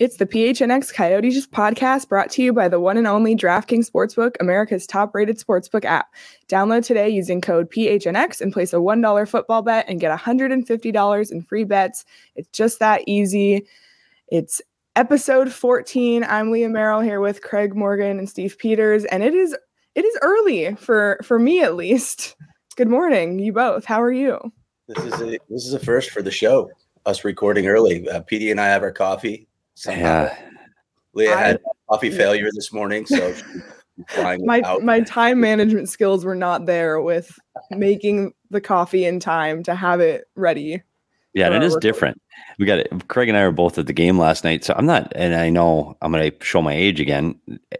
It's the PHNX Coyotes podcast brought to you by the one and only DraftKings Sportsbook, America's top rated sportsbook app. Download today using code PHNX and place a $1 football bet and get $150 in free bets. It's just that easy. It's episode 14. I'm Leah Merrill here with Craig Morgan and Steve Peters, and it is it is early for for me at least. Good morning, you both. How are you? This is a this is a first for the show. Us recording early. Uh, PD and I have our coffee Somehow. Yeah. Leah I, had coffee failure this morning, so my my time management skills were not there with making the coffee in time to have it ready. Yeah, and it is different. We got it. Craig and I were both at the game last night, so I'm not. And I know I'm going to show my age again.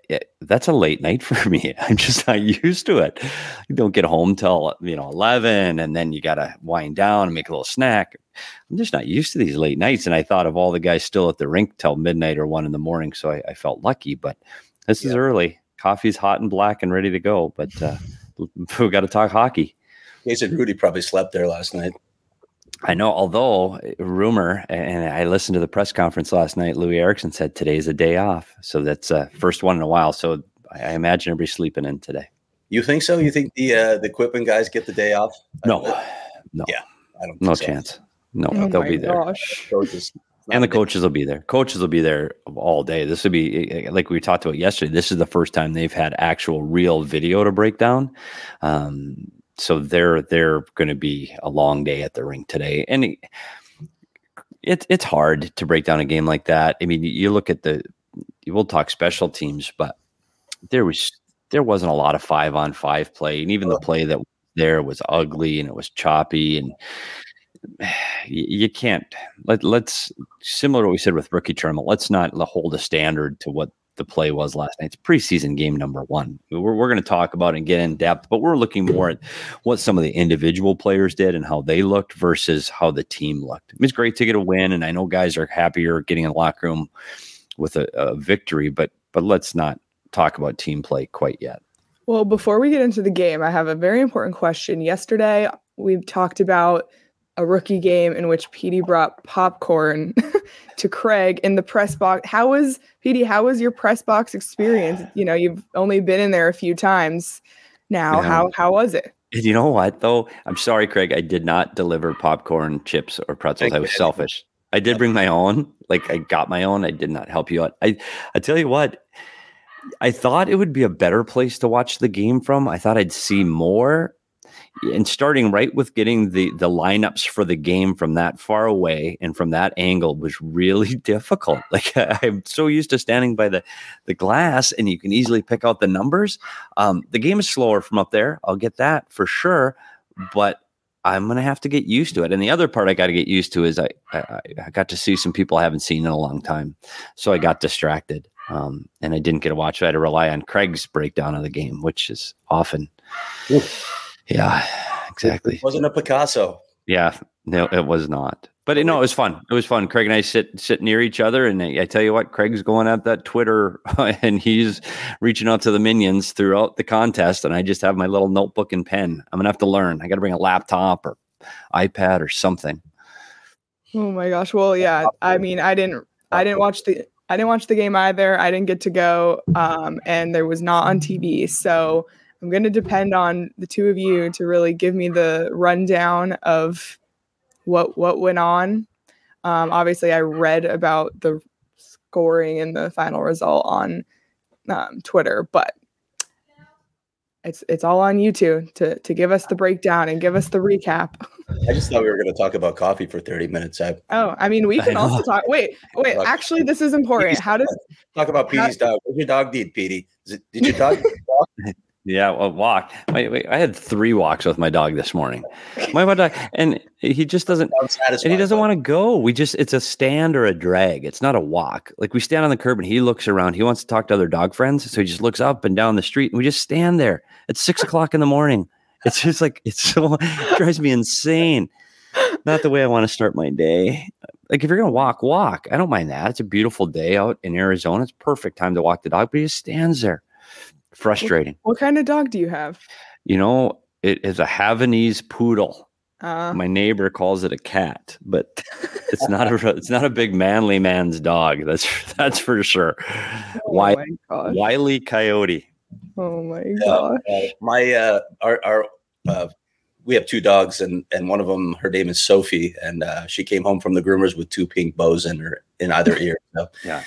It, that's a late night for me. I'm just not used to it. You don't get home till you know 11, and then you got to wind down and make a little snack. I'm just not used to these late nights. And I thought of all the guys still at the rink till midnight or one in the morning, so I, I felt lucky. But this yeah. is early. Coffee's hot and black and ready to go. But uh, we got to talk hockey. Jason Rudy probably slept there last night. I know, although rumor, and I listened to the press conference last night, Louis Eriksson said today's a day off. So that's uh first one in a while. So I imagine everybody's sleeping in today. You think so? You think the uh, the equipment guys get the day off? No, no, yeah, I don't. No so. chance. No, oh they'll be there. Coaches. And the coaches will be there. Coaches will be there all day. This would be like we talked about yesterday. This is the first time they've had actual real video to break down. Um, so they're they're going to be a long day at the rink today, and it, it's it's hard to break down a game like that. I mean, you look at the we'll talk special teams, but there was there wasn't a lot of five on five play, and even the play that was there was ugly and it was choppy, and you can't let let's similar to what we said with rookie tournament. Let's not hold a standard to what the play was last night. It's preseason game number one. We're, we're going to talk about and get in depth, but we're looking more at what some of the individual players did and how they looked versus how the team looked. It was great to get a win, and I know guys are happier getting in the locker room with a, a victory, but but let's not talk about team play quite yet. Well, before we get into the game, I have a very important question. Yesterday, we talked about a rookie game in which PD brought popcorn to Craig in the press box. How was PD? How was your press box experience? You know, you've only been in there a few times now. Yeah. How how was it? You know what though? I'm sorry, Craig. I did not deliver popcorn, chips, or pretzels. I was selfish. I did bring my own. Like I got my own. I did not help you out. I I tell you what. I thought it would be a better place to watch the game from. I thought I'd see more and starting right with getting the the lineups for the game from that far away and from that angle was really difficult. Like I'm so used to standing by the the glass and you can easily pick out the numbers. Um, the game is slower from up there. I'll get that for sure, but I'm gonna have to get used to it. And the other part I got to get used to is I, I, I got to see some people I haven't seen in a long time, so I got distracted. Um, and I didn't get to watch. I had to rely on Craig's breakdown of the game, which is often. Oof yeah, exactly. It wasn't a Picasso. Yeah, no, it was not. But no, it was fun. It was fun. Craig and I sit sit near each other, and I tell you what, Craig's going at that Twitter, and he's reaching out to the minions throughout the contest, and I just have my little notebook and pen. I'm gonna have to learn. I got to bring a laptop or iPad or something. Oh my gosh! Well, yeah. I mean, I didn't. I didn't watch the. I didn't watch the game either. I didn't get to go, um, and there was not on TV. So I'm going to depend on the two of you to really give me the rundown of what what went on. Um, obviously, I read about the scoring and the final result on um, Twitter, but it's it's all on you two to to give us the breakdown and give us the recap. I just thought we were going to talk about coffee for 30 minutes. I, oh, I mean, we can also talk. Wait, wait. Actually, this is important. How does talk about Petey's dog? What your dog did, Petey? Did your dog? Yeah, a walk. Wait, wait, I had three walks with my dog this morning. My, dog, and he just doesn't. And he doesn't want to go. We just it's a stand or a drag. It's not a walk. Like we stand on the curb and he looks around. He wants to talk to other dog friends, so he just looks up and down the street, and we just stand there. It's six o'clock in the morning. It's just like it's so it drives me insane. Not the way I want to start my day. Like if you're gonna walk, walk. I don't mind that. It's a beautiful day out in Arizona. It's perfect time to walk the dog, but he just stands there frustrating. What, what, kind of dog do you have? You know, it is a Havanese poodle. Uh, My neighbor calls it a cat, but it's not a it's not a big manly man's dog. That's that's for sure. Oh Why, Wiley Coyote. Oh my god! Uh, uh, my uh, our our uh, we have two dogs, and and one of them, her name is Sophie, and uh, she came home from the groomers with two pink bows in her in either ear. So yeah,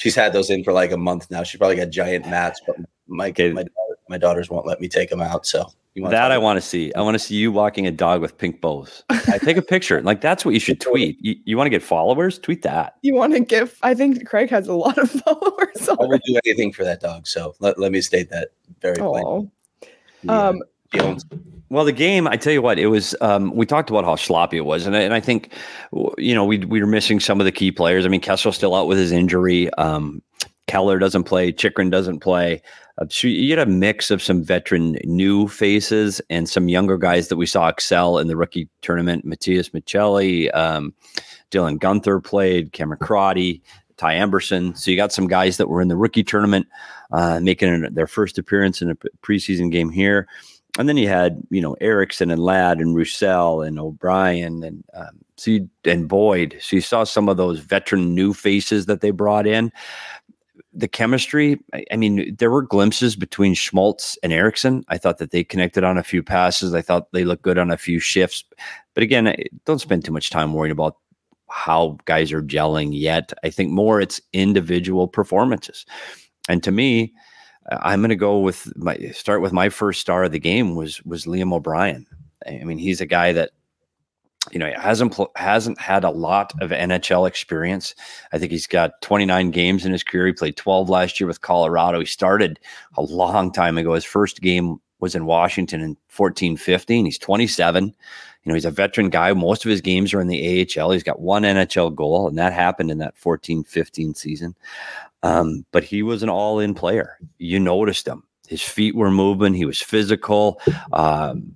she's had those in for like a month now. She's probably got giant mats, but my okay. my, my daughters won't let me take them out. So that I want to see. I want to see you walking a dog with pink bows. I take a picture. Like that's what you should tweet. You, you want to get followers? Tweet that. You want to give? I think Craig has a lot of followers. Already. I will do anything for that dog. So let, let me state that very plainly. Yeah. Um, Well, the game, I tell you what, it was. Um, we talked about how sloppy it was, and I, and I think, you know, we we were missing some of the key players. I mean, Kessel's still out with his injury. Um, Keller doesn't play. Chychrun doesn't play. Uh, so you had a mix of some veteran new faces and some younger guys that we saw excel in the rookie tournament. Matias Maccelli, um, Dylan Guenther played, Cameron Crotty, Ty Emberson. So you got some guys that were in the rookie tournament uh, making their first appearance in a preseason game here. And then you had, you know, Eriksson and Ladd and Roussel and O'Brien and um, so you, and Boyd. So you saw some of those veteran new faces that they brought in the chemistry, I, I, mean, there were glimpses between Schmaltz and Eriksson. I thought that they connected on a few passes. I thought they looked good on a few shifts. But again, don't spend too much time worrying about how guys are gelling yet. I think more it's individual performances. And to me, I'm going to go with my start with my first star of the game was was Liam O'Brien. I mean, he's a guy that you know, hasn't hasn't had a lot of NHL experience. I think he's got 29 games in his career. He played 12 last year with Colorado. He started a long time ago. His first game was in Washington in 14 15. He's 27. You know, he's a veteran guy. Most of his games are in the AHL. He's got one NHL goal, and that happened in that 14 15 season. Um, but he was an all in player. You noticed him. His feet were moving. He was physical. Um,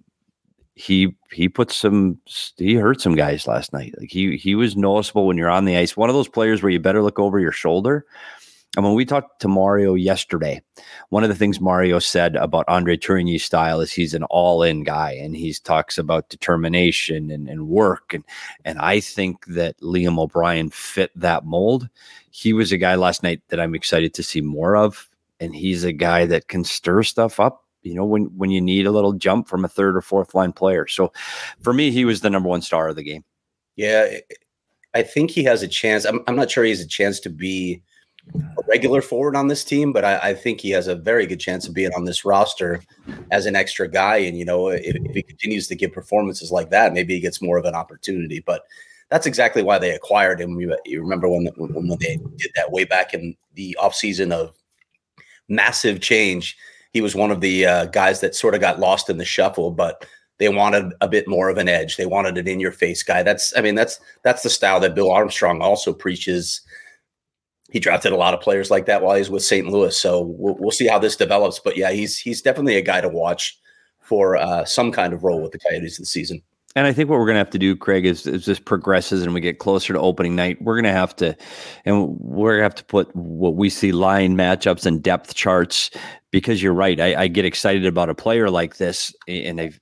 he he put some he hurt some guys last night. Like he he was noticeable when you're on the ice. One of those players where you better look over your shoulder. And when we talked to Mario yesterday, one of the things Mario said about Andre Tourigny's style is he's an all-in guy and he talks about determination and, and work. And and I think that Liam O'Brien fit that mold. He was a guy last night that I'm excited to see more of. And he's a guy that can stir stuff up you know, when when you need a little jump from a third or fourth line player. So for me, he was the number one star of the game. Yeah, I think he has a chance. I'm, I'm not sure he has a chance to be a regular forward on this team, but I, I, think he has a very good chance of being on this roster as an extra guy. And you know, if, if, he continues to give performances like that, maybe he gets more of an opportunity. But that's exactly why they acquired him. You, you remember when, when they did that way back in the offseason of massive change he was one of the uh, guys that sort of got lost in the shuffle, but they wanted a bit more of an edge. They wanted an in your face guy. That's, I mean, that's that's the style that Bill Armstrong also preaches. He drafted a lot of players like that while he's with St. Louis. So we'll, we'll see how this develops. But yeah, he's he's definitely a guy to watch for uh, some kind of role with the Coyotes this season. And I think what we're going to have to do, Craig, is as this progresses and we get closer to opening night, we're going to have to, and we're going to have to put what we see line matchups and depth charts because you're right. I, I get excited about a player like this, and they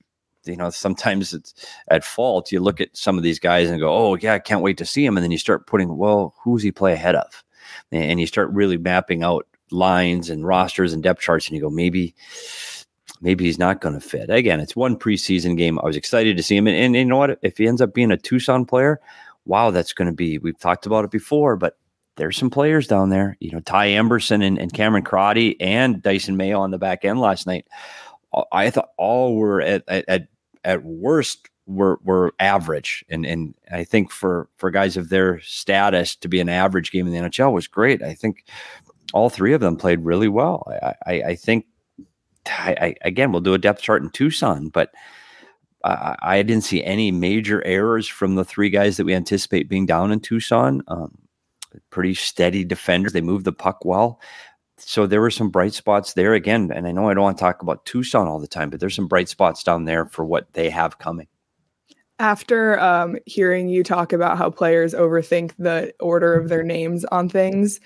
you know, sometimes it's at fault. You look at some of these guys and go, "Oh yeah, I can't wait to see him," and then you start putting, "Well, who's he play ahead of?" And you start really mapping out lines and rosters and depth charts, and you go, maybe maybe he's not going to fit. Again, it's one preseason game. I was excited to see him. And, and, you know what? If he ends up being a Tucson player, wow, that's going to be, we've talked about it before, but there's some players down there. You know, Ty Emberson and, and Cameron Crotty and Dysin Mayo on the back end last night. I thought all were at, at, at worst were were average, and and I think for for guys of their status to be an average game in the NHL was great. I think all three of them played really well. I I, I think I, I, again we'll do a depth chart in Tucson, but. I, I didn't see any major errors from the three guys that we anticipate being down in Tucson. Um, pretty steady defenders. They moved the puck well so there were some bright spots there again. And I know I don't want to talk about Tucson all the time, but there's some bright spots down there for what they have coming. After um, hearing you talk about how players overthink the order of their names on things,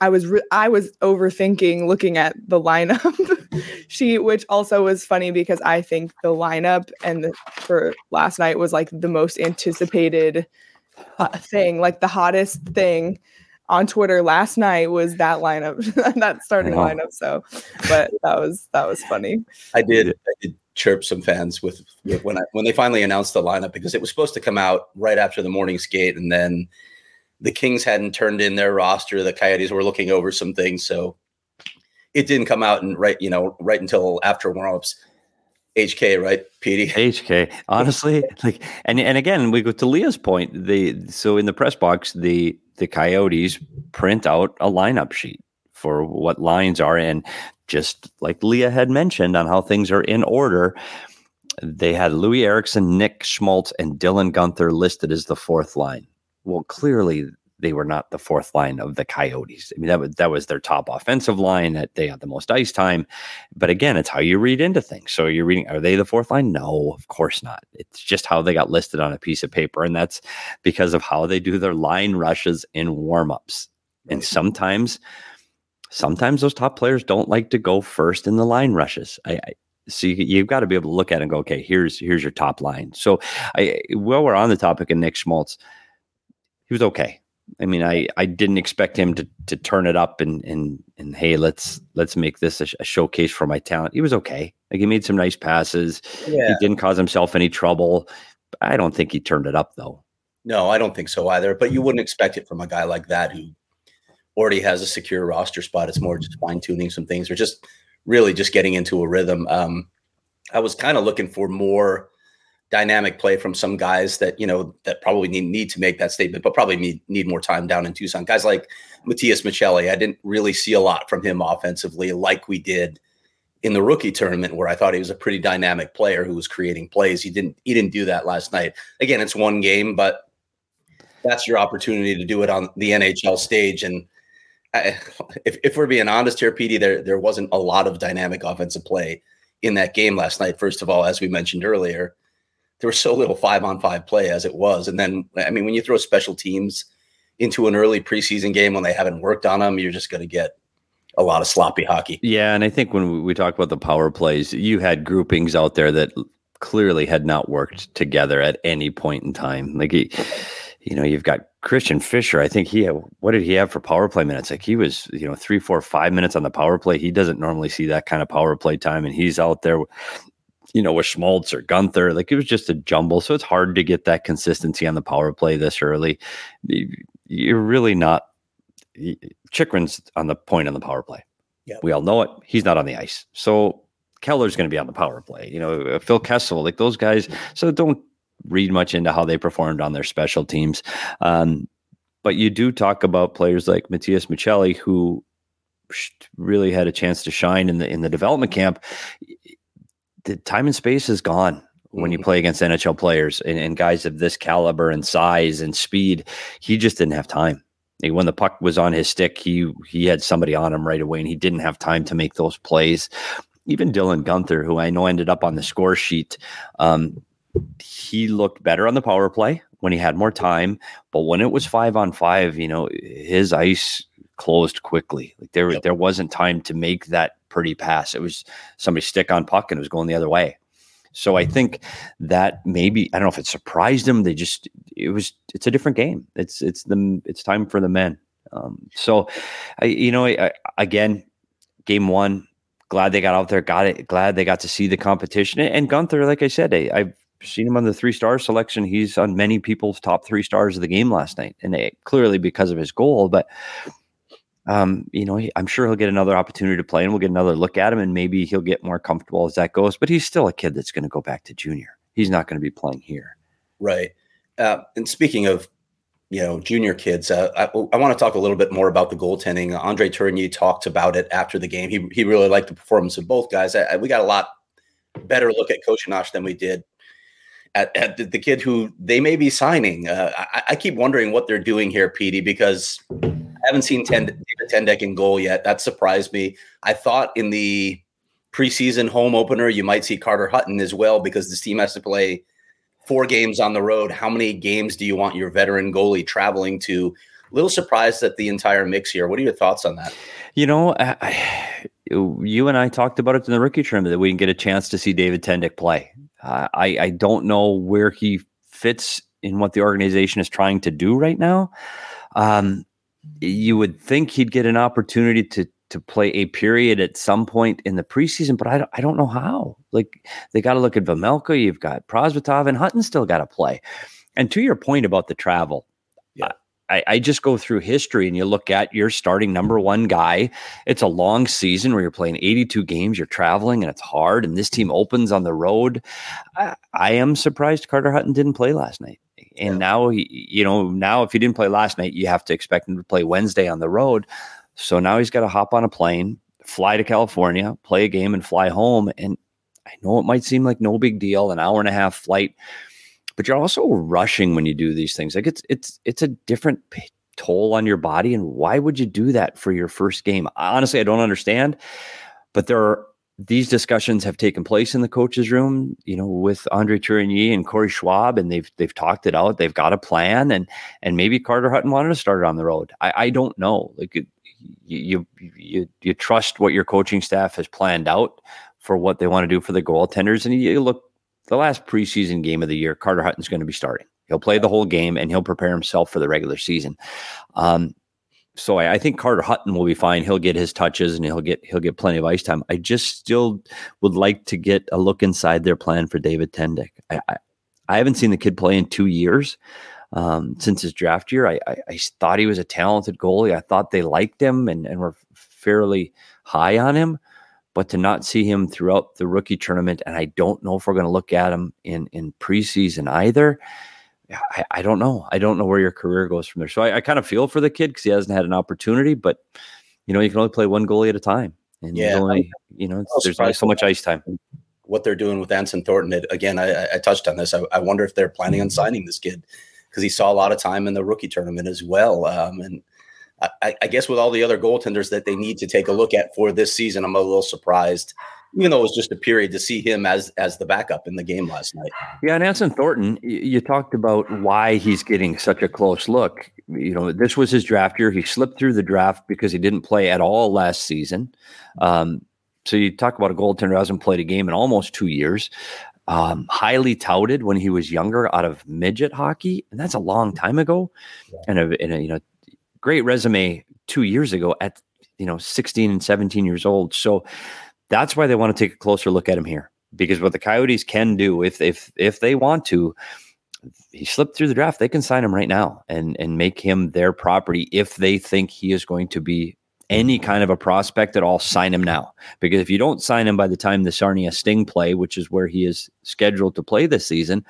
I was re- I was overthinking looking at the lineup sheet, which also was funny because I think the lineup and the, for last night was like the most anticipated uh, thing, like the hottest thing on Twitter last night was that lineup, that starting lineup. So, but that was that was funny. I did, I did chirp some fans with, with, when I when they finally announced the lineup because it was supposed to come out right after the morning skate, and then the Kings hadn't turned in their roster. The Coyotes were looking over some things, so it didn't come out and right, you know, right until after warmups. HK, right, PD? HK. Honestly, like, and and again, we go to Leah's point. The so in the press box, the the Coyotes print out a lineup sheet for what lines are in. Just like Leah had mentioned on how things are in order, they had Louis Eriksson, Nick Schmaltz, and Dylan Guenther listed as the fourth line. Well, clearly they were not the fourth line of the Coyotes. I mean, that was that was their top offensive line that they had the most ice time. But again, it's how you read into things. So you're reading, are they the fourth line? No, of course not. It's just how they got listed on a piece of paper. And that's because of how they do their line rushes in warmups. And sometimes, sometimes those top players don't like to go first in the line rushes. I, I so you, have got to be able to look at it and go, okay, here's here's your top line. So I while we're on the topic of Nick Schmaltz, he was okay. I mean, I, I didn't expect him to to turn it up and and and hey, let's let's make this a, a showcase for my talent. He was okay. Like he made some nice passes. Yeah. He didn't cause himself any trouble. I don't think he turned it up though. No, I don't think so either. But you mm. wouldn't expect it from a guy like that who already has a secure roster spot. It's more just fine tuning some things or just really just getting into a rhythm. Um, I was kind of looking for more dynamic play from some guys that you know that probably need, need to make that statement, but probably need need more time down in Tucson. Guys like Matias Maccelli, I didn't really see a lot from him offensively, like we did in the rookie tournament, where I thought he was a pretty dynamic player who was creating plays. He didn't he didn't do that last night. Again, it's one game, but that's your opportunity to do it on the NHL stage. And If, if we're being honest here, PD, there there wasn't a lot of dynamic offensive play in that game last night. First of all, as we mentioned earlier there was so little five on five play as it was. And then, I mean, when you throw special teams into an early preseason game when they haven't worked on them, you're just going to get a lot of sloppy hockey. Yeah. And I think when we talk about the power plays, you had groupings out there that clearly had not worked together at any point in time. Like, he, you know, you've got Christian Fischer. I think he had, what did he have for power play minutes? Like he was, you know, three, four, five minutes on the power play. He doesn't normally see that kind of power play time. And he's out there you know, with Schmaltz or Guenther. Like it was just a jumble. So it's hard to get that consistency on the power play this early. You're really not. Chychrun's on the point on the power play. Yep. We all know it. He's not on the ice. So Keller's going to be on the power play. You know, uh, Phil Kessel, like those guys. So don't read much into how they performed on their special teams. Um, but you do talk about players like Matias Maccelli, who really had a chance to shine in the in the development camp the time and space is gone when you mm-hmm. play against NHL players and, and, guys of this caliber and size and speed. He just didn't have time. Like when the puck was on his stick, he he had somebody on him right away, and he didn't have time to make those plays. Even Dylan Guenther, who I know ended up on the score sheet, um, he looked better on the power play when he had more time. But when it was five on five, you know, his ice closed quickly. Like there, yep. there wasn't time to make that pretty pass. It was somebody stick on puck and it was going the other way. So I think that maybe I don't know if it surprised them. They just it was it's a different game. It's it's the it's time for the men. Um, so I you know I, again game one glad they got out there, got it. Glad they got to see the competition. And guenther like I said, I, I've seen him on the three star selection. He's on many people's top three stars of the game last night, and it, clearly because of his goal. But um, you know, he, I'm sure he'll get another opportunity to play, and we'll get another look at him, and maybe he'll get more comfortable as that goes. But he's still a kid that's going to go back to junior. He's not going to be playing here. Right. Uh, and speaking of you know junior kids, uh, I, I want to talk a little bit more about the goaltending. Andre Tourigny talked about it after the game. He he really liked the performance of both guys. I, I, we got a lot better look at Kochenash than we did at, at the, the, kid who they may be signing. Uh, I, I, keep wondering what they're doing here, Petey, because I haven't seen David Tendeck in goal yet. That surprised me. I thought in the preseason home opener you might see Carter Hutton as well because this team has to play four games on the road. How many games do you want your veteran goalie traveling to? A little surprised at the entire mix here. What are your thoughts on that? You know, I, you and I talked about it in the rookie tournament that we can get a chance to see David Tendeck play. Uh, I, I don't know where he fits in what the organization is trying to do right now. Um, you would think he'd get an opportunity to to play a period at some point in the preseason, but I don't, I don't know how. Like they got to look at Vejmelka, you've got Prosvetov, and Hutton still got to play. And to your point about the travel, yeah. I, I just go through history and you look at your starting number one guy. It's a long season where you're playing 82 games, you're traveling, and it's hard. And this team opens on the road. I, I am surprised Carter Hutton didn't play last night. And yeah. now, he, you know, now if he didn't play last night, you have to expect him to play Wednesday on the road. So now he's got to hop on a plane, fly to California, play a game, and fly home. And I know it might seem like no big deal, an hour and a half flight but you're also rushing when you do these things. Like it's it's it's a different toll on your body, and why would you do that for your first game? Honestly, I don't understand. But there are these discussions have taken place in the coaches' room, you know, with Andre Tourigny and Corey Schwab, and they've they've talked it out. They've got a plan, and and maybe Carter Hutton wanted to start it on the road. I, I don't know. Like you, you you you trust what your coaching staff has planned out for what they want to do for the goaltenders, and you look the last preseason game of the year, Carter Hutton's going to be starting. He'll play the whole game and he'll prepare himself for the regular season. Um, so I, I, think Carter Hutton will be fine. He'll get his touches and he'll get he'll get plenty of ice time. I just still would like to get a look inside their plan for David Tendeck. I, I, I haven't seen the kid play in two years um, since his draft year. I, I, I, thought he was a talented goalie. I thought they liked him and, and were fairly high on him but to not see him throughout the rookie tournament, and I don't know if we're going to look at him in in preseason either. I, I, don't know. I don't know where your career goes from there. So I, I kind of feel for the kid because he hasn't had an opportunity, but you know, you can only play one goalie at a time. And yeah, only, you know, there's only so much ice time. What they're doing with Anson Thornton, it, again, I, I, touched on this. I, I, wonder if they're planning on signing this kid because he saw a lot of time in the rookie tournament as well. Um, and I, I, guess with all the other goaltenders that they need to take a look at for this season, I'm a little surprised, even though it was just a period to see him as as the backup in the game last night. Yeah, and Anson Thornton, you talked about why he's getting such a close look. You know, this was his draft year. He slipped through the draft because he didn't play at all last season. Um, so you talk about a goaltender who hasn't played a game in almost two years. Um, highly touted when he was younger out of midget hockey, and that's a long time ago. Yeah. And, a, and a, you know, great resume two years ago at you know 16 and 17 years old. So that's why they want to take a closer look at him here because what the Coyotes can do if if if they want to, he slipped through the draft. They can sign him right now and and make him their property if they think he is going to be any kind of a prospect at all, sign him now. Because if you don't sign him by the time the Sarnia Sting play, which is where he is scheduled to play this season,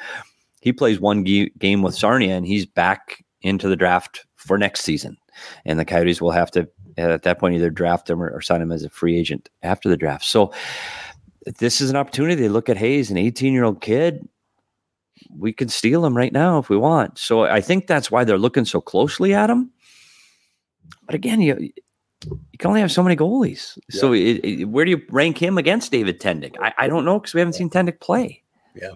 he plays one game with Sarnia and he's back into the draft for next season and the Coyotes will have to uh, at that point either draft him or, or sign him as a free agent after the draft. So this is an opportunity. They look at Hayes, an 18 year old kid. We can steal him right now if we want. So I think that's why they're looking so closely at him. But again, you you can only have so many goalies. Yeah. So it, it, where do you rank him against David Tendeck? I, I don't know because we haven't seen Tendeck play. Yeah,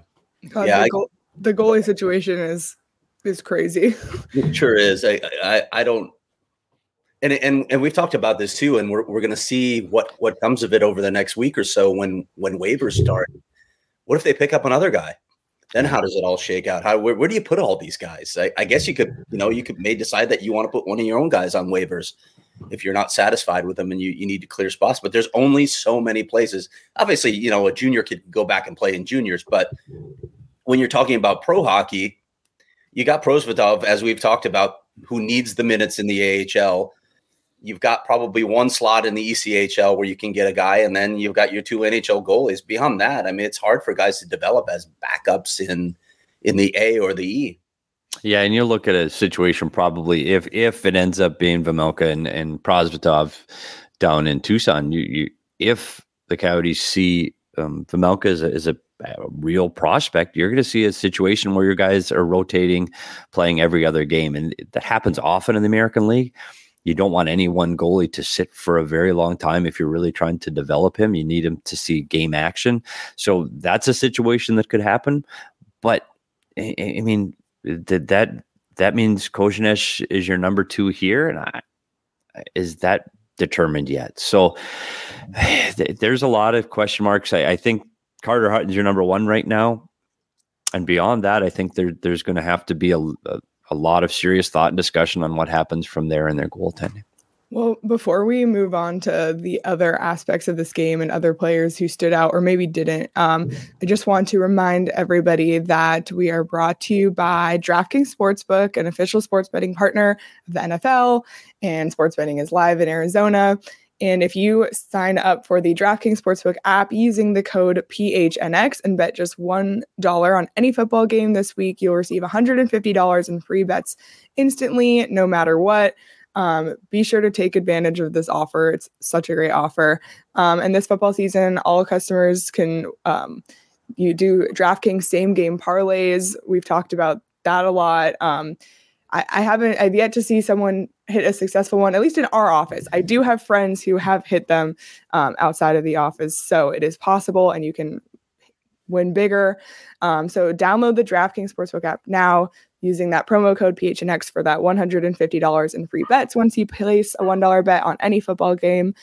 God, yeah. The, I, goal, the goalie situation is is crazy. It sure is. I, I I don't and and and we've talked about this too, and we're we're going to see what what comes of it over the next week or so when when waivers start. What if they pick up another guy? then how does it all shake out? How where, where do you put all these guys? I, I, guess you could, you know, you could may decide that you want to put one of your own guys on waivers if you're not satisfied with them and you, you need to clear spots. But there's only so many places. Obviously, you know, a junior could go back and play in juniors, but when you're talking about pro hockey, you got Prosvetov, as we've talked about, who needs the minutes in the AHL you've got probably one slot in the ECHL where you can get a guy, and then you've got your two NHL goalies. Beyond that, I mean, it's hard for guys to develop as backups in in the A or the E. Yeah, and you look at a situation probably if if it ends up being Vejmelka and, and down in Tucson, you, you if the Coyotes see um, as a, as a, real prospect, you're going to see a situation where your guys are rotating, playing every other game, and that happens often in the American League you don't want any one goalie to sit for a very long time if you're really trying to develop him. You need him to see game action. So that's a situation that could happen. But I, I mean, did that that means Kozinesh is your number two here, and I, is that determined yet? So there's a lot of question marks. I, I think Carter Hutton's your number one right now, and beyond that, I think there there's going to have to be a, a a lot of serious thought and discussion on what happens from there in their goaltending. Well, before we move on to the other aspects of this game and other players who stood out or maybe didn't, um, I just want to remind everybody that we are brought to you by DraftKings Sportsbook, an official sports betting partner of the NFL, and sports betting is live in Arizona. And if you sign up for the DraftKings Sportsbook app using the code PHNX and bet just $1 on any football game this week, you'll receive $150 in free bets instantly, no matter what. Um, be sure to take advantage of this offer. It's such a great offer. Um, and this football season, all customers can um, you do DraftKings same game parlays. We've talked about that a lot. Um, I, I haven't I've yet to see someone hit a successful one, at least in our office. I do have friends who have hit them um, outside of the office. So it is possible and you can win bigger. Um, so download the DraftKings Sportsbook app now using that promo code PHNX for that $150 in free bets once you place a $1 bet on any football game.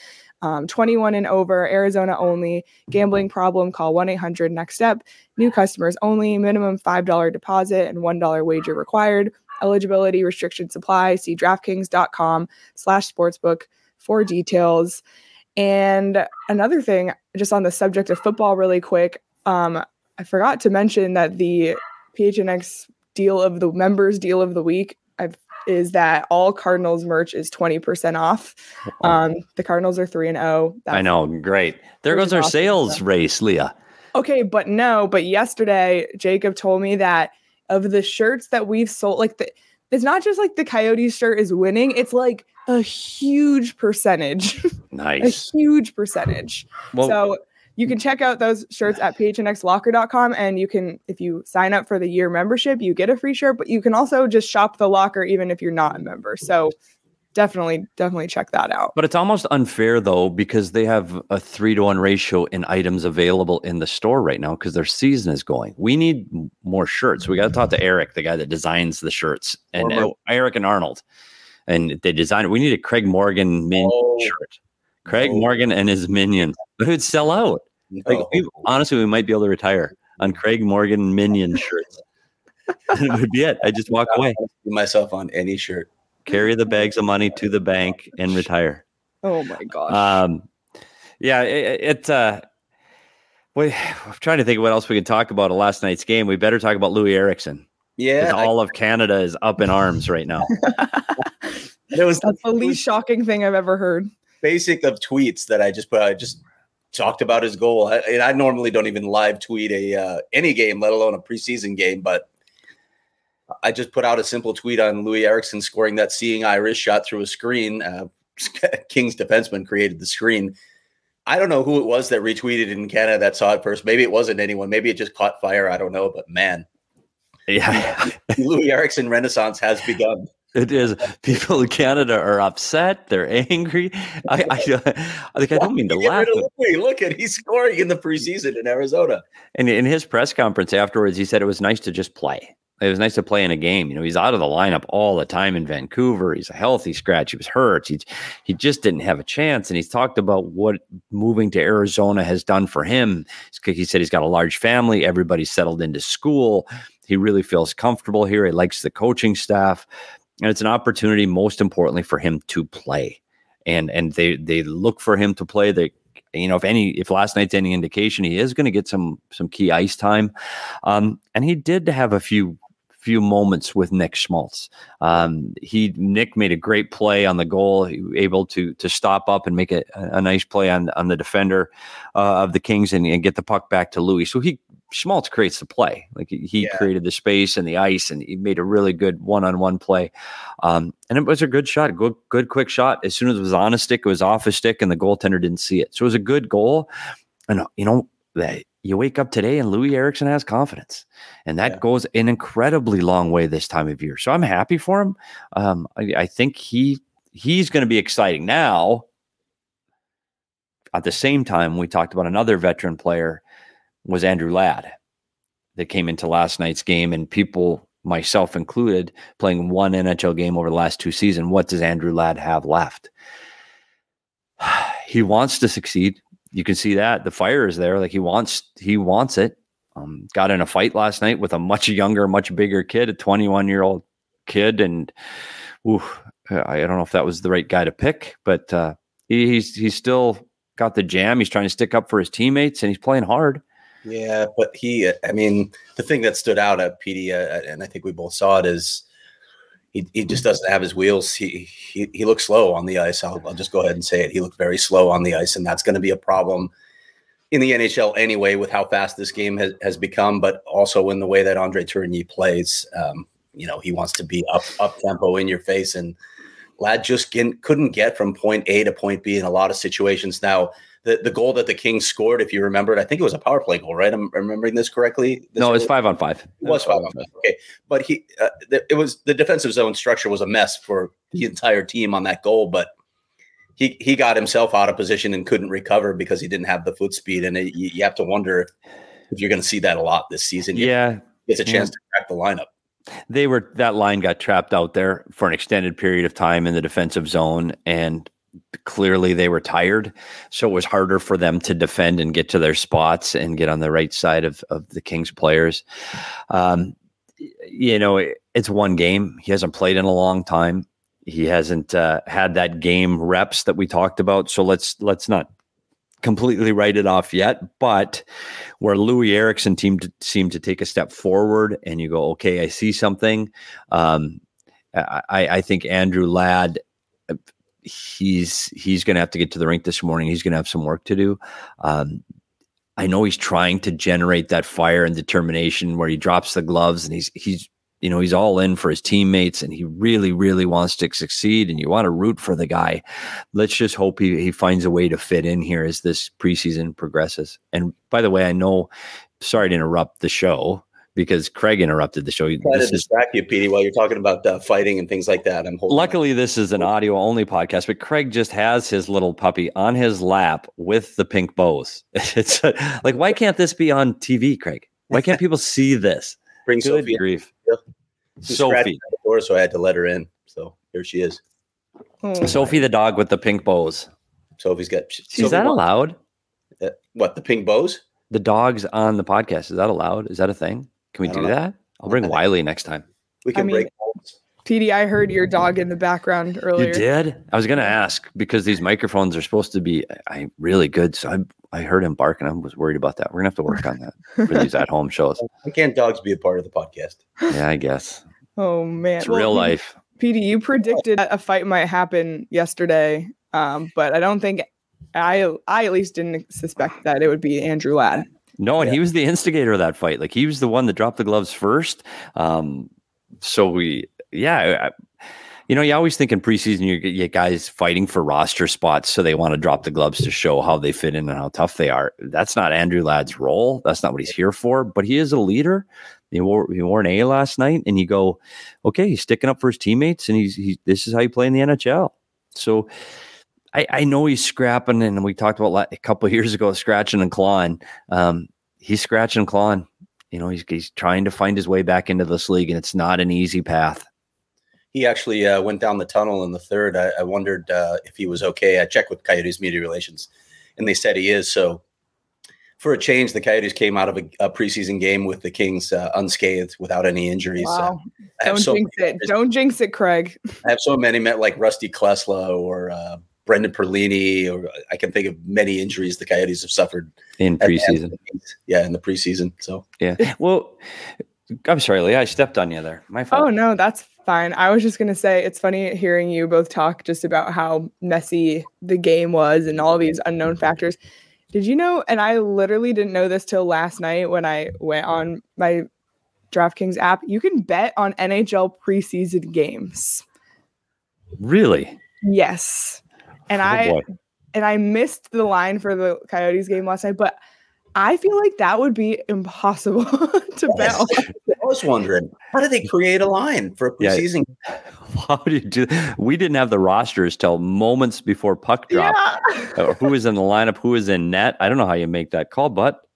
Um, 21 and over, Arizona only. Gambling problem, call 1 800 Next Step. New customers only, minimum $5 deposit and $1 wager required. Eligibility restrictions apply. See DraftKings.com slash sportsbook for details. And another thing, just on the subject of football, really quick, um, I forgot to mention that the PHNX deal of the members deal of the week I've, is that all Cardinals merch is 20% off. Um, the Cardinals are 3 and 0. I know, great. There goes our sales race, Leah. Okay, but no, but yesterday Jacob told me that of the shirts that we've sold, like the, it's not just like the Coyotes shirt is winning, it's like a huge percentage. Nice. a huge percentage. Well, so you can check out those shirts at phnxlocker.com and you can if you sign up for the year membership, you get a free shirt, but you can also just shop the locker even if you're not a member. So definitely definitely check that out. But it's almost unfair though because they have a three to one ratio in items available in the store right now because their season is going. We need more shirts. We got to talk to eric the guy that designs the shirts and uh, eric and arnold and they designed it. We need a craig morgan minion oh. shirt. Craig oh. morgan and his minions. It would sell out? No. like we, honestly we might be able to retire on craig morgan minion shirts. It would be it. I just walk away. myself on any shirt carry the bags of money to the bank and retire. Oh my gosh. Um, yeah, it, it uh, we, I'm trying to think of what else we can talk about of last night's game. We better talk about Louis Eriksson. Yeah. All I, of Canada is up in arms right now. it was That's the least shocking thing I've ever heard. Basic of tweets that I just put, I just talked about his goal. I, I normally don't even live tweet a uh, any game, let alone a preseason game, but I just put out a simple tweet on Louis Eriksson scoring that seeing Irish shot through a screen. Uh, King's defenseman created the screen. I don't know who it was that retweeted in Canada that saw it first. Maybe it wasn't anyone. Maybe it just caught fire. I don't know. But man, yeah, Louis Eriksson renaissance has begun. It is. People in Canada are upset. They're angry. I, I, I, think I don't mean to laugh. Look at he's scoring in the preseason in Arizona. And in his press conference afterwards, he said it was nice to just play It was nice to play in a game. You know, he's out of the lineup all the time in Vancouver. He's a healthy scratch. He was hurt. He, he just didn't have a chance. And he's talked about what moving to Arizona has done for him. He said he's got a large family. Everybody's settled into school. He really feels comfortable here. He likes the coaching staff. And it's an opportunity, most importantly, for him to play. And and they they look for him to play. They you know, if any, if last night's any indication, he is going to get some some key ice time, um, and he did have a few few moments with Nick Schmaltz. Um, he Nick made a great play on the goal, he was able to to stop up and make a, a nice play on on the defender uh, of the Kings and, and, get the puck back to Louis. So he Schmaltz creates the play. Like he yeah. created the space and the ice, and he made a really good one-on-one play. Um, and it was a good shot, good, good, quick shot. As soon as it was on a stick, it was off a stick, and the goaltender didn't see it. So it was a good goal. And you know that you wake up today, and Louis Eriksson has confidence, and that yeah. goes an incredibly long way this time of year. So I'm happy for him. Um, I, I think he he's going to be exciting now. At the same time, we talked about another veteran player was Andrew Ladd that came into last night's game, and people, myself included, playing one NHL game over the last two seasons. What does Andrew Ladd have left? he wants to succeed. You can see that the fire is there. Like he wants, he wants it. Um, got in a fight last night with a much younger, much bigger kid, a 21 year old kid, and ooh, I don't know if that was the right guy to pick, but uh, he, he's he's still got the jam. He's trying to stick up for his teammates, and he's playing hard. Yeah, but he, I mean, the thing that stood out at PD, uh, and I think we both saw it, is he, just doesn't have his wheels. He, he he looks slow on the ice. I'll, I'll just go ahead and say it. He looked very slow on the ice, and that's going to be a problem in the NHL anyway, with how fast this game has, has become, but also in the way that Andre Tourigny plays. Um, you know, he wants to be up up tempo in your face, and Ladd just couldn't get from point A to point B in a lot of situations. Now, the, the goal that the Kings scored, if you remember it, I think it was a power play goal, right? I'm remembering this correctly. This no, it was five on five. It was five on five. Okay, but he, uh, it was the defensive zone structure was a mess for the entire team on that goal, but he he got himself out of position and couldn't recover because he didn't have the foot speed, and it, you, you, have to wonder if you're going to see that a lot this season. Yeah, it's a chance yeah. to crack the lineup they were that line got trapped out there for an extended period of time in the defensive zone and clearly they were tired. So it was harder for them to defend and get to their spots and get on the right side of, of the Kings players. Um, you know, it's one game. He hasn't played in a long time. He hasn't uh, had that game reps that we talked about. So let's let's not completely write it off yet. But where Louis Eriksson team to, seemed to take a step forward, and you go, okay, I see something. Um, I, I think Andrew Ladd he's he's going to have to get to the rink this morning. He's going to have some work to do. Um, I know he's trying to generate that fire and determination where he drops the gloves and he's he's you know he's all in for his teammates and he really really wants to succeed and you want to root for the guy. Let's just hope he he finds a way to fit in here as this preseason progresses. And by the way, I know sorry to interrupt the show, because Craig interrupted the show. I'm trying this to distract is, you, Petey, while you're talking about uh, fighting and things like that. I'm luckily this is an audio only podcast, but Craig just has his little puppy on his lap with the pink bows. It's like why can't this be on TV, Craig? Why can't people see this? Bring Good Sophie grief. Sophie, the door, so I had to let her in. So here she is. Oh, Sophie, the dog with the pink bows. Sophie's got. Is Sophie that allowed? Uh, what the pink bows? The dogs on the podcast is that allowed? Is that a thing? Can we do know. that? I'll bring Wiley next time. We can I mean, break. PD, I heard your dog in the background earlier. You did? I was going to ask because these microphones are supposed to be I, really good. So I, I heard him bark And I was worried about that. We're going to have to work on that for these at home shows. Why can't dogs be a part of the podcast? Yeah, I guess. Oh, man. It's well, real life. PD, you predicted a fight might happen yesterday, um, but I don't think I, I at least didn't suspect that it would be Andrew Ladd. No, and yeah. he was the instigator of that fight. Like he was the one that dropped the gloves first. Um, so we, yeah, I, you know, you always think in preseason you get guys fighting for roster spots, so they want to drop the gloves to show how they fit in and how tough they are. That's not Andrew Ladd's role. That's not what he's here for. But he is a leader. He wore, he wore an A last night, and you go, okay, he's sticking up for his teammates, and he's he, this is how you play in the NHL. So I, I know he's scrapping, and we talked about a couple of years ago, scratching and clawing. Um, he's scratching and clawing you know, he's, he's trying to find his way back into this league, and it's not an easy path. He actually uh, went down the tunnel in the third. I, I wondered uh, if he was okay. I checked with Coyotes media relations, and they said he is. So, for a change, the Coyotes came out of a, a preseason game with the Kings uh, unscathed without any injuries. Wow. Don't so jinx it. Don't jinx it, Craig. I have so many met like Rusty Klesla or uh, Brendan Perlini, or I can think of many injuries the Coyotes have suffered in preseason. Yeah, in the preseason. So yeah. Well, I'm sorry, Leah. I stepped on you there. My fault. Oh no, that's fine. I was just gonna say it's funny hearing you both talk just about how messy the game was and all these unknown mm-hmm. factors. Did you know? And I literally didn't know this till last night when I went on my DraftKings app. You can bet on NHL preseason games. Really? Yes and oh, I boy. and I missed the line for the Coyotes game last night, but I feel like that would be impossible to bet. I was wondering how do they create a line for a preseason? Yeah. How do you do? We didn't have the rosters till moments before puck drop. Yeah. Uh, who is in the lineup? Who is in net? I don't know how you make that call, but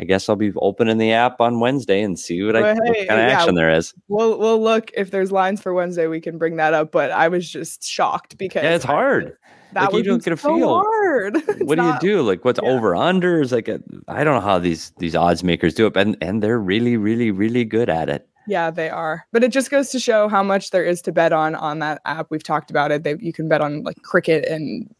I guess I'll be opening the app on Wednesday and see what, I, hey, what kind of yeah, action there is. We'll we'll look if there's lines for Wednesday. We can bring that up. But I was just shocked because yeah, it's hard. That like would you don't get a so feel. Hard. what not, do you do? Like what's yeah. over unders? Like uh, I don't know how these these odds makers do it, and and they're really really really good at it. Yeah, they are. But it just goes to show how much there is to bet on on that app. We've talked about it. They, you can bet on like cricket and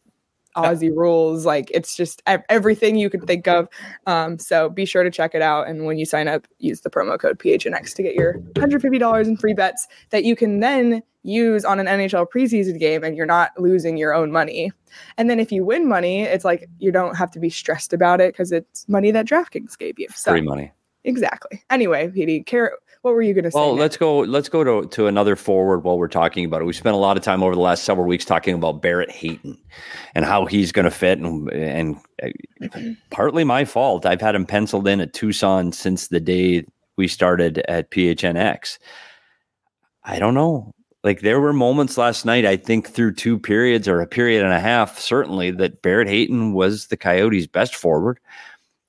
Aussie rules. Like it's just everything you could think of. Um, so be sure to check it out. And when you sign up, use the promo code PHNX to get your $150 in free bets that you can then use on an NHL preseason game and you're not losing your own money. And then if you win money, it's like you don't have to be stressed about it because it's money that DraftKings gave you. So, Free money. Exactly. Anyway, Petey, care what were you going to say? Well, let's go. Let's go to, to another forward while we're talking about it. We spent a lot of time over the last several weeks talking about Barrett Hayton and how he's going to fit, and, and uh, partly my fault. I've had him penciled in at Tucson since the day we started at PHNX. I don't know. Like there were moments last night, I think through two periods or a period and a half, certainly that Barrett Hayton was the Coyotes' best forward.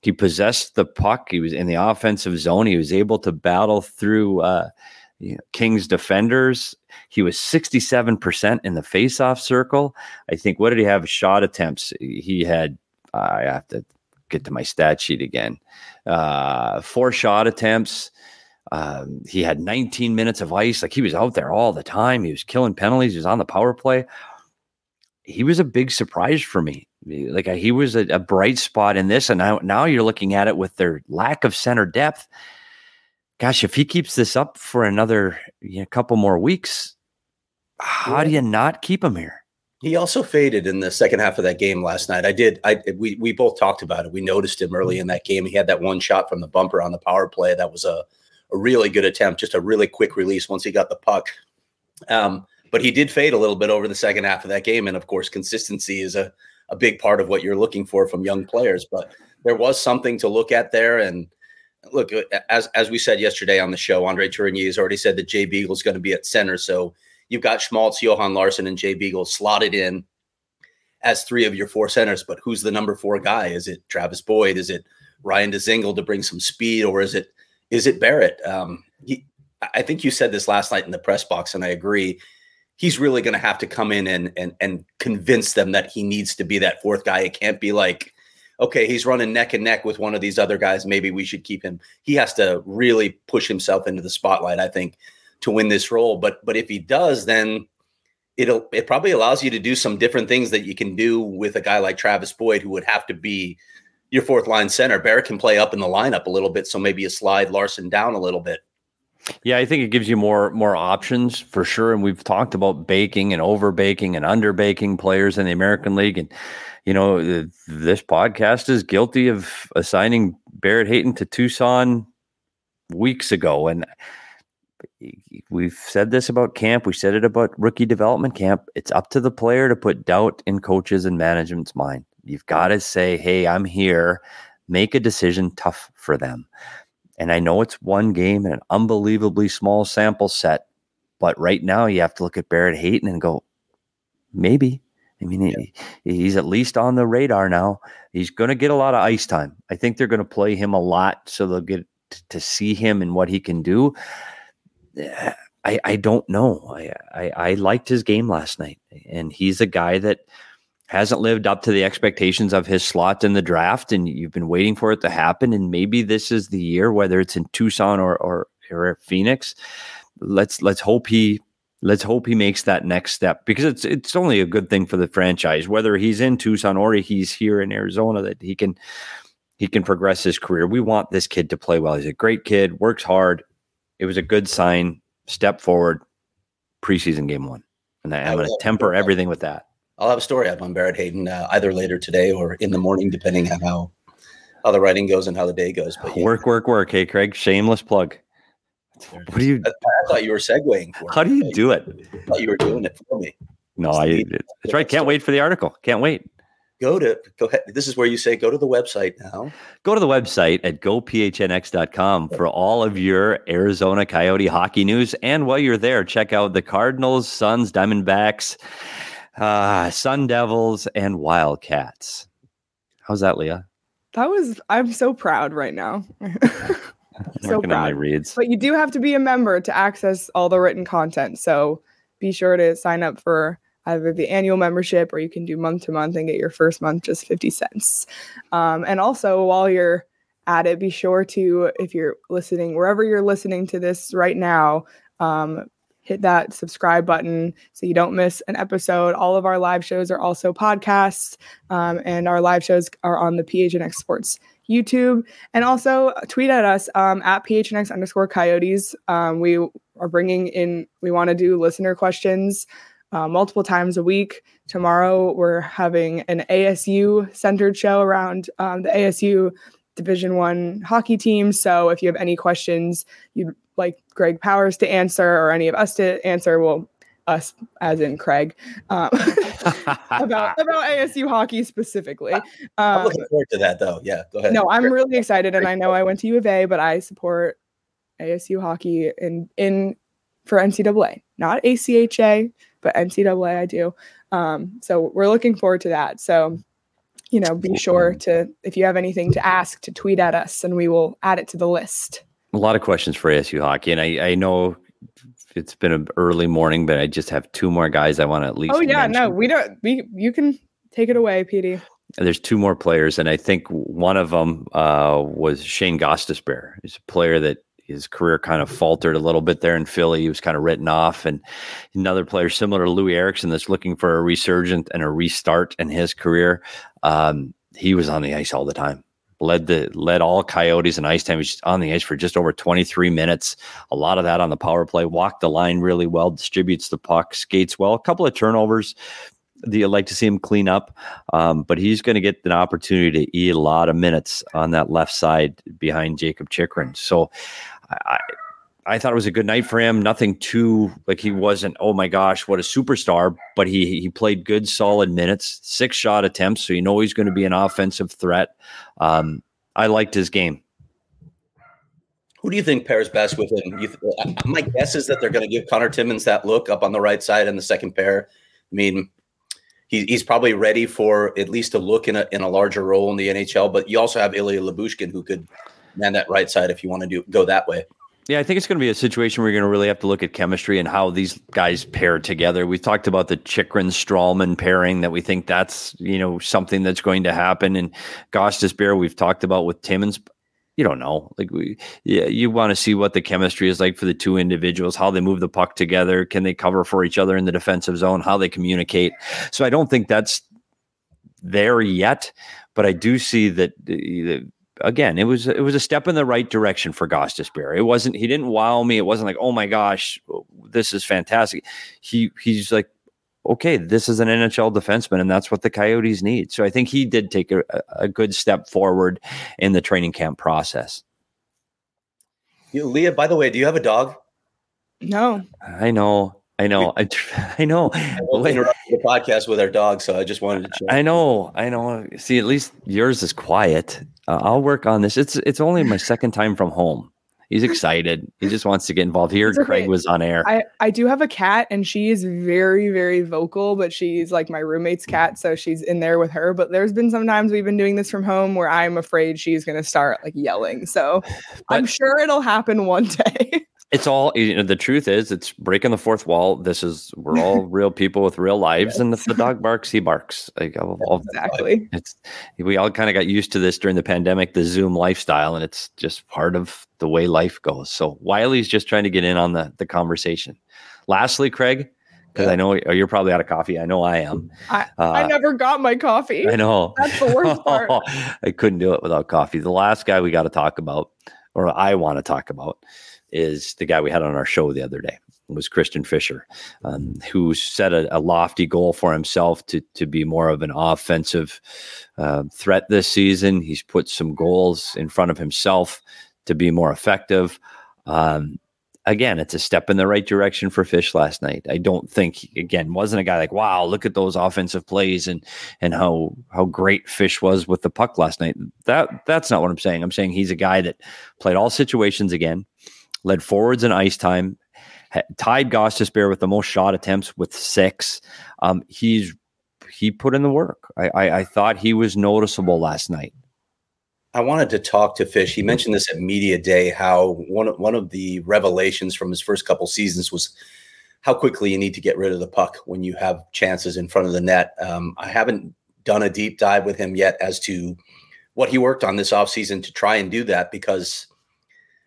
He possessed the puck. He was in the offensive zone. He was able to battle through uh, you know, Kings defenders. He was 67% in the faceoff circle. I think, what did he have? Shot attempts. He had, I have to get to my stat sheet again. Uh, four shot attempts. Um, he had 19 minutes of ice. Like he was out there all the time. He was killing penalties. He was on the power play. He was a big surprise for me. Eh, like uh, he was a, a, bright spot in this, and now now you're looking at it with their lack of center depth. Gosh, if he keeps this up for another you know, couple more weeks, how yeah. do you not keep him here? He also faded in the second half of that game last night. I did. I we we both talked about it. We noticed him early mm-hmm. in that game. He had that one shot from the bumper on the power play. That was a a really good attempt, just a really quick release once he got the puck. Um, but he did fade a little bit over the second half of that game, and of course, consistency is a a big part of what you're looking for from young players. But there was something to look at there. And look, uh, as as we said yesterday on the show, Andre Tourigny has already said that Jay Beagle is going to be at center. So you've got Schmaltz, Johan Larsson, and Jay Beagle slotted in as three of your four centers. But who's the number four guy? Is it Travis Boyd? Is it Ryan Dzingel to bring some speed, or is it is it Barrett? Um, he, I think you said this last night in the press box, and I agree he's really going to have to come in and and and convince them that he needs to be that fourth guy. It can't be like, okay, he's running neck and neck with one of these other guys. Maybe we should keep him. He has to really push himself into the spotlight, I think, to win this role. But but if he does, then it'll it probably allows you to do some different things that you can do with a guy like Travis Boyd, who would have to be your fourth line center. Barrett can play up in the lineup a little bit, so maybe you slide Larsson down a little bit. Yeah, I think it gives you more more options for sure. And we've talked about baking and over baking and under baking players in the American League. And you know, uh, this podcast is guilty of assigning Barrett Hayton to Tucson weeks ago. And we've said this about camp. We said it about rookie development camp. It's up to the player to put doubt in coaches and management's mind. You've got to say, "Hey, I'm here." Make a decision tough for them. And I know it's one game and an unbelievably small sample set, but right now you have to look at Barrett Hayton and go, maybe. I mean, yeah. he, he's at least on the radar now. He's going to get a lot of ice time. I think they're going to play him a lot, so they'll get to see him and what he can do. I, I don't know. I, I, I liked his game last night, and he's a guy that hasn't lived up to the expectations of his slot in the draft, and you've been waiting for it to happen. And maybe this is the year, whether it's in Tucson or or, or Phoenix. Let's let's hope he let's hope he makes that next step because it's it's only a good thing for the franchise, whether he's in Tucson or he's here in Arizona, that he can he can progress his career. We want this kid to play well. He's a great kid, works hard. It was a good sign step forward preseason game one. And I, am going to temper everything with that. I'll have a story up on Barrett Hayton uh, either later today or in the morning, depending on how how the writing goes and how the day goes. But yeah. work, work, work. Hey, Craig, shameless plug. What do you? I, I thought you were segueing. For how me. do you do it? I thought you were doing it for me. No, I. That's right. Can't wait for the article. Can't wait go to go ahead. This is where you say go to the website now. Go to the website at gophnx.com for all of your Arizona Coyote hockey news. And while you're there, check out the Cardinals, Suns, Diamondbacks, uh, Sun Devils, and Wildcats. How's that, Leah? That was I'm so proud right now. so proud. my reads. But you do have to be a member to access all the written content. So be sure to sign up for either the annual membership or you can do month to month and get your first month just 50 cents. Um, and also, while you're at it, be sure to, if you're listening, wherever you're listening to this right now, um, hit that subscribe button so you don't miss an episode. All of our live shows are also podcasts, um, and our live shows are on the PHNX Sports YouTube. And also tweet at us um, at PHNX underscore coyotes. Um, we are bringing in, we want to do listener questions uh, multiple times a week. Tomorrow we're having an ASU centered show around um, the ASU Division One hockey team. So if you have any questions you'd like Greg Powers to answer or any of us to answer, well, us as in Craig um, about about ASU hockey specifically. Um, I'm looking forward to that though. Yeah, go ahead. No, I'm really excited, and I know I went to U of A, but I support ASU hockey in in for NCAA, not ACHA but NCAA I do. Um, so we're looking forward to that. So, you know, be sure to, if you have anything to ask, to tweet at us and we will add it to the list. A lot of questions for ASU hockey. And I, I know it's been an early morning, but I just have two more guys I want to at least. Oh, yeah. Mention. No, we don't, we, you can take it away, Petey. There's two more players, and I think one of them uh, was Shane Gostisbehere. He's a player that his career kind of faltered a little bit there in Philly. He was kind of written off. And another player similar to Loui Eriksson that's looking for a resurgent and a restart in his career. Um, he was on the ice all the time. Led the led all Coyotes in ice time. He's on the ice for just over 23 minutes. A lot of that on the power play. Walked the line really well. Distributes the puck. Skates well. A couple of turnovers that you'd like to see him clean up. Um, but he's going to get an opportunity to eat a lot of minutes on that left side behind Jakob Chychrun. So I, I thought it was a good night for him. Nothing too like he wasn't. Oh my gosh, what a superstar! But he he played good, solid minutes, six shot attempts, so you know he's going to be an offensive threat. Um, I liked his game. Who do you think pairs best with him? Th- uh, my guess is that they're going to give Connor Timmins that look up on the right side in the second pair. I mean, he, he's probably ready for at least a look in a in a larger role in the NHL. But you also have Ilya Lyubushkin who could man that right side if you want to do go that way. Yeah, I think it's going to be a situation where you're going to really have to look at chemistry and how these guys pair together. We talked about the Chychrun Stralman pairing that we think that's you know something that's going to happen. And Gostisbehere we've talked about with Timmins. You don't know, like we, yeah, you want to see what the chemistry is like for the two individuals, how they move the puck together, can they cover for each other in the defensive zone, how they communicate. So I don't think that's there yet, but I do see that again, it was it was a step in the right direction for Gostisbehere. It wasn't he didn't wow me. It wasn't like, oh my gosh, this is fantastic. He he's like, okay, this is an NHL defenseman, and that's what the Coyotes need. So I think he did take a, a good step forward in the training camp process. Leah, by the way, do you have a dog? No. I know. I know. I, I know. I the podcast with our dog, so I just wanted to. Check. I know. I know. See, at least yours is quiet. Uh, I'll work on this. It's it's only my second time from home, He's excited. He just wants to get involved. Here, okay. Craig was on air. I, I do have a cat and she is very, very vocal, but she's like my roommate's cat. So she's in there with her. But there's been some times we've been doing this from home where I'm afraid she's going to start like yelling. So but, I'm sure it'll happen one day. It's all you know, the truth is it's breaking the fourth wall this is we're all real people with real lives yes. and if the dog barks he barks like all, exactly it's we all kind of got used to this during the pandemic the zoom lifestyle and it's just part of the way life goes so wiley's just trying to get in on the the conversation lastly craig because yeah. I know oh, you're probably out of coffee. I know I am. I, uh, I never got my coffee. I know. That's the worst part. I couldn't do it without coffee. The last guy we got to talk about, or I want to talk about, is the guy we had on our show the other day was Christian Fischer, um, who set a, a, lofty goal for himself to to be more of an offensive uh, threat this season. He's put some goals in front of himself to be more effective. Um, again, it's a step in the right direction for Fish last night. I don't think again wasn't a guy like wow, look at those offensive plays and and how how great Fish was with the puck last night. That that's not what I'm saying. I'm saying he's a guy that played all situations again led forwards in ice time, tied Gostisbehere with the most shot attempts with six. Um, he's he put in the work. I, I, I thought he was noticeable last night. I wanted to talk to Fish. He mentioned this at media day. How one one of the revelations from his first couple seasons was how quickly you need to get rid of the puck when you have chances in front of the net. Um, I haven't done a deep dive with him yet as to what he worked on this offseason to try and do that because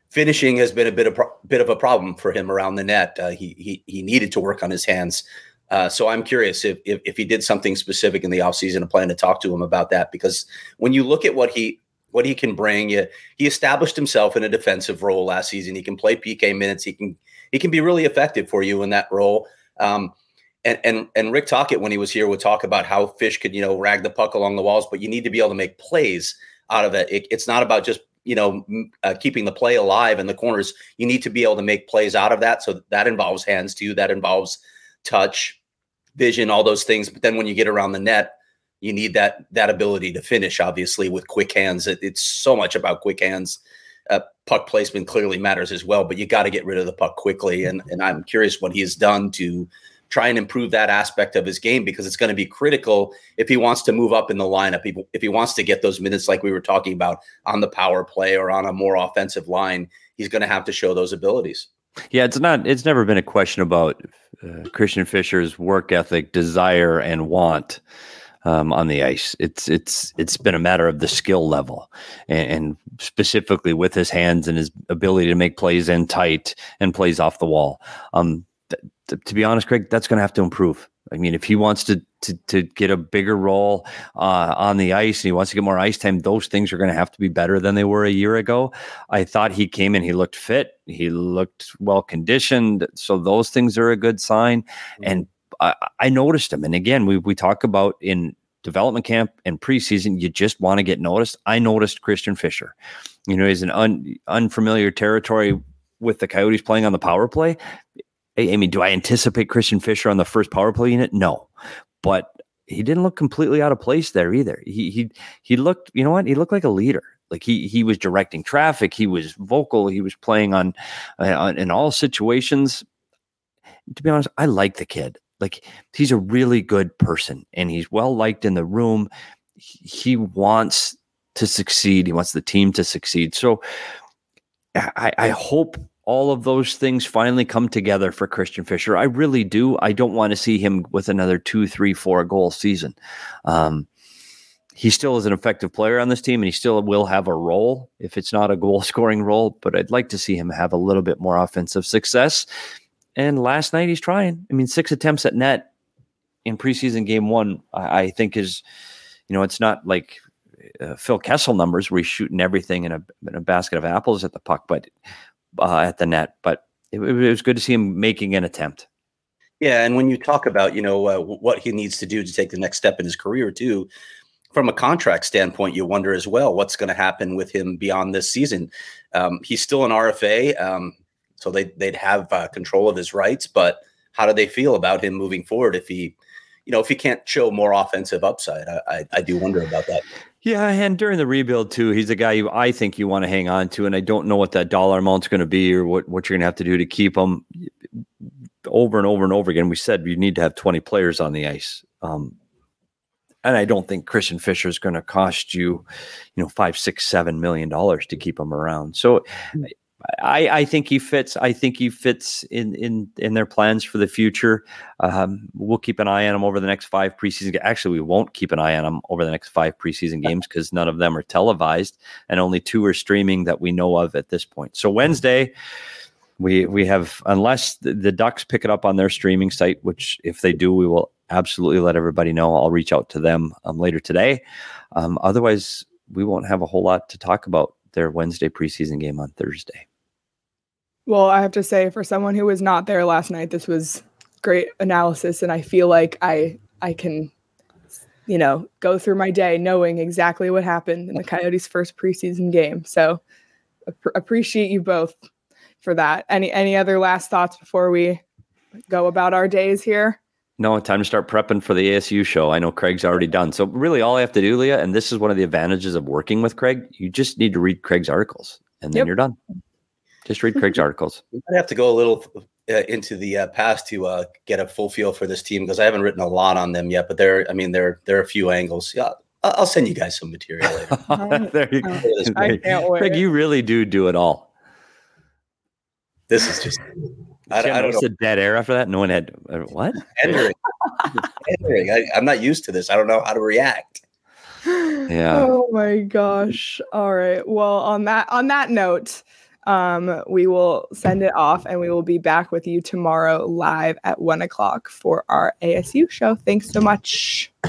finishing has been a bit of pro- bit of a problem for him around the net. Uh, he, he he needed to work on his hands. Uh, so I'm curious if, if, if he did something specific in the offseason. I plan to talk to him about that because when you look at what he what he can bring, you, he established himself in a defensive role last season. He can play PK minutes. He can he can be really effective for you in that role. Um, and and and Rick Tocchet when he was here would talk about how Fish could you know rag the puck along the walls, but you need to be able to make plays out of it. it it's not about just you know, uh, keeping the play alive in the corners, you need to be able to make plays out of that. So that involves hands too. That involves touch, vision, all those things. But then when you get around the net, you need that that ability to finish. Obviously, with quick hands, it, it's so much about quick hands. Uh, puck placement clearly matters as well, but you got to get rid of the puck quickly. And and I'm curious what he has done to try and improve that aspect of his game because it's going to be critical if he wants to move up in the lineup. If he wants to get those minutes, like we were talking about on the power play or on a more offensive line, he's going to have to show those abilities. Yeah, it's not. It's never been a question about uh, Christian Fischer's work ethic, desire, and want um, on the ice. It's it's it's been a matter of the skill level, and, and specifically with his hands and his ability to make plays in tight and plays off the wall. Um, to, to be honest, Craig, that's going to have to improve. I mean, if he wants to to, to get a bigger role uh, on the ice and he wants to get more ice time, those things are going to have to be better than they were a year ago. I thought he came in, he looked fit, he looked well conditioned, so those things are a good sign. Mm-hmm. And I, I noticed him, and again, we we talk about in development camp and preseason, you just want to get noticed. I noticed Christian Fischer. You know, he's an un, unfamiliar territory with the Coyotes playing on the power play. I mean, do I anticipate Christian Fischer on the first power play unit? No, but he didn't look completely out of place there either. He he he looked, you know what? He looked like a leader. Like he he was directing traffic. He was vocal. He was playing on, uh, on in all situations. To be honest, I like the kid. Like he's a really good person, and he's well liked in the room. He wants to succeed. He wants the team to succeed. So I, I hope all of those things finally come together for Christian Fischer. I really do. I don't want to see him with another two, three, four goal season. Um, he still is an effective player on this team and he still will have a role if it's not a goal scoring role, but I'd like to see him have a little bit more offensive success. And last night he's trying. I mean, six attempts at net in preseason game one, I, I think is, you know, it's not like uh, Phil Kessel numbers where he's shooting everything in a, in a basket of apples at the puck, but uh, at the net, but it, it, was good to see him making an attempt. Yeah, and when you talk about you know uh, what he needs to do to take the next step in his career too, from a contract standpoint, you wonder as well what's going to happen with him beyond this season. Um, he's still an RFA, um, so they they'd have uh, control of his rights. But how do they feel about him moving forward if he, you know, if he can't show more offensive upside? I, I, I do wonder about that. Yeah, and during the rebuild too, he's a guy you I think you want to hang on to, and I don't know what that dollar amount's going to be or what what you're going to have to do to keep him. Over and over and over again, we said you need to have 20 players on the ice. Um, and I don't think Christian Fischer is going to cost you, you know, five, six, seven million dollars to keep him around. So hmm. I, I think he fits. I think he fits in in in their plans for the future. Um, we'll keep an eye on him over the next five preseason. Actually, we won't keep an eye on him over the next five preseason games because none of them are televised, and only two are streaming that we know of at this point. So Wednesday, we we have unless the, the Ducks pick it up on their streaming site, which if they do, we will absolutely let everybody know. I'll reach out to them um, later today. Um, otherwise, we won't have a whole lot to talk about their Wednesday preseason game on Thursday. Well, I have to say, for someone who was not there last night, this was great analysis, and I feel like I I can, you know, go through my day knowing exactly what happened in the Coyotes' first preseason game. So, ap- appreciate you both for that. Any any other last thoughts before we go about our days here? No, time to start prepping for the ASU show. I know Craig's already done. So really all I have to do, Leah, and this is one of the advantages of working with Craig, you just need to read Craig's articles and then yep. you're done. Just read Craig's articles. I have to go a little uh, into the uh, past to uh, get a full feel for this team because I haven't written a lot on them yet. But there, I mean, there there are a few angles. Yeah, I'll send you guys some material later. there you go. I can't wait. Craig, you really do do it all. This is just. I, I don't know. a dead air after that. No one had uh, what? Entering. Entering. I, I'm not used to this. I don't know how to react. Yeah. Oh my gosh. All right. Well, on that on that note, um, we will send it off and we will be back with you tomorrow live at one o'clock for our ASU show. Thanks so much.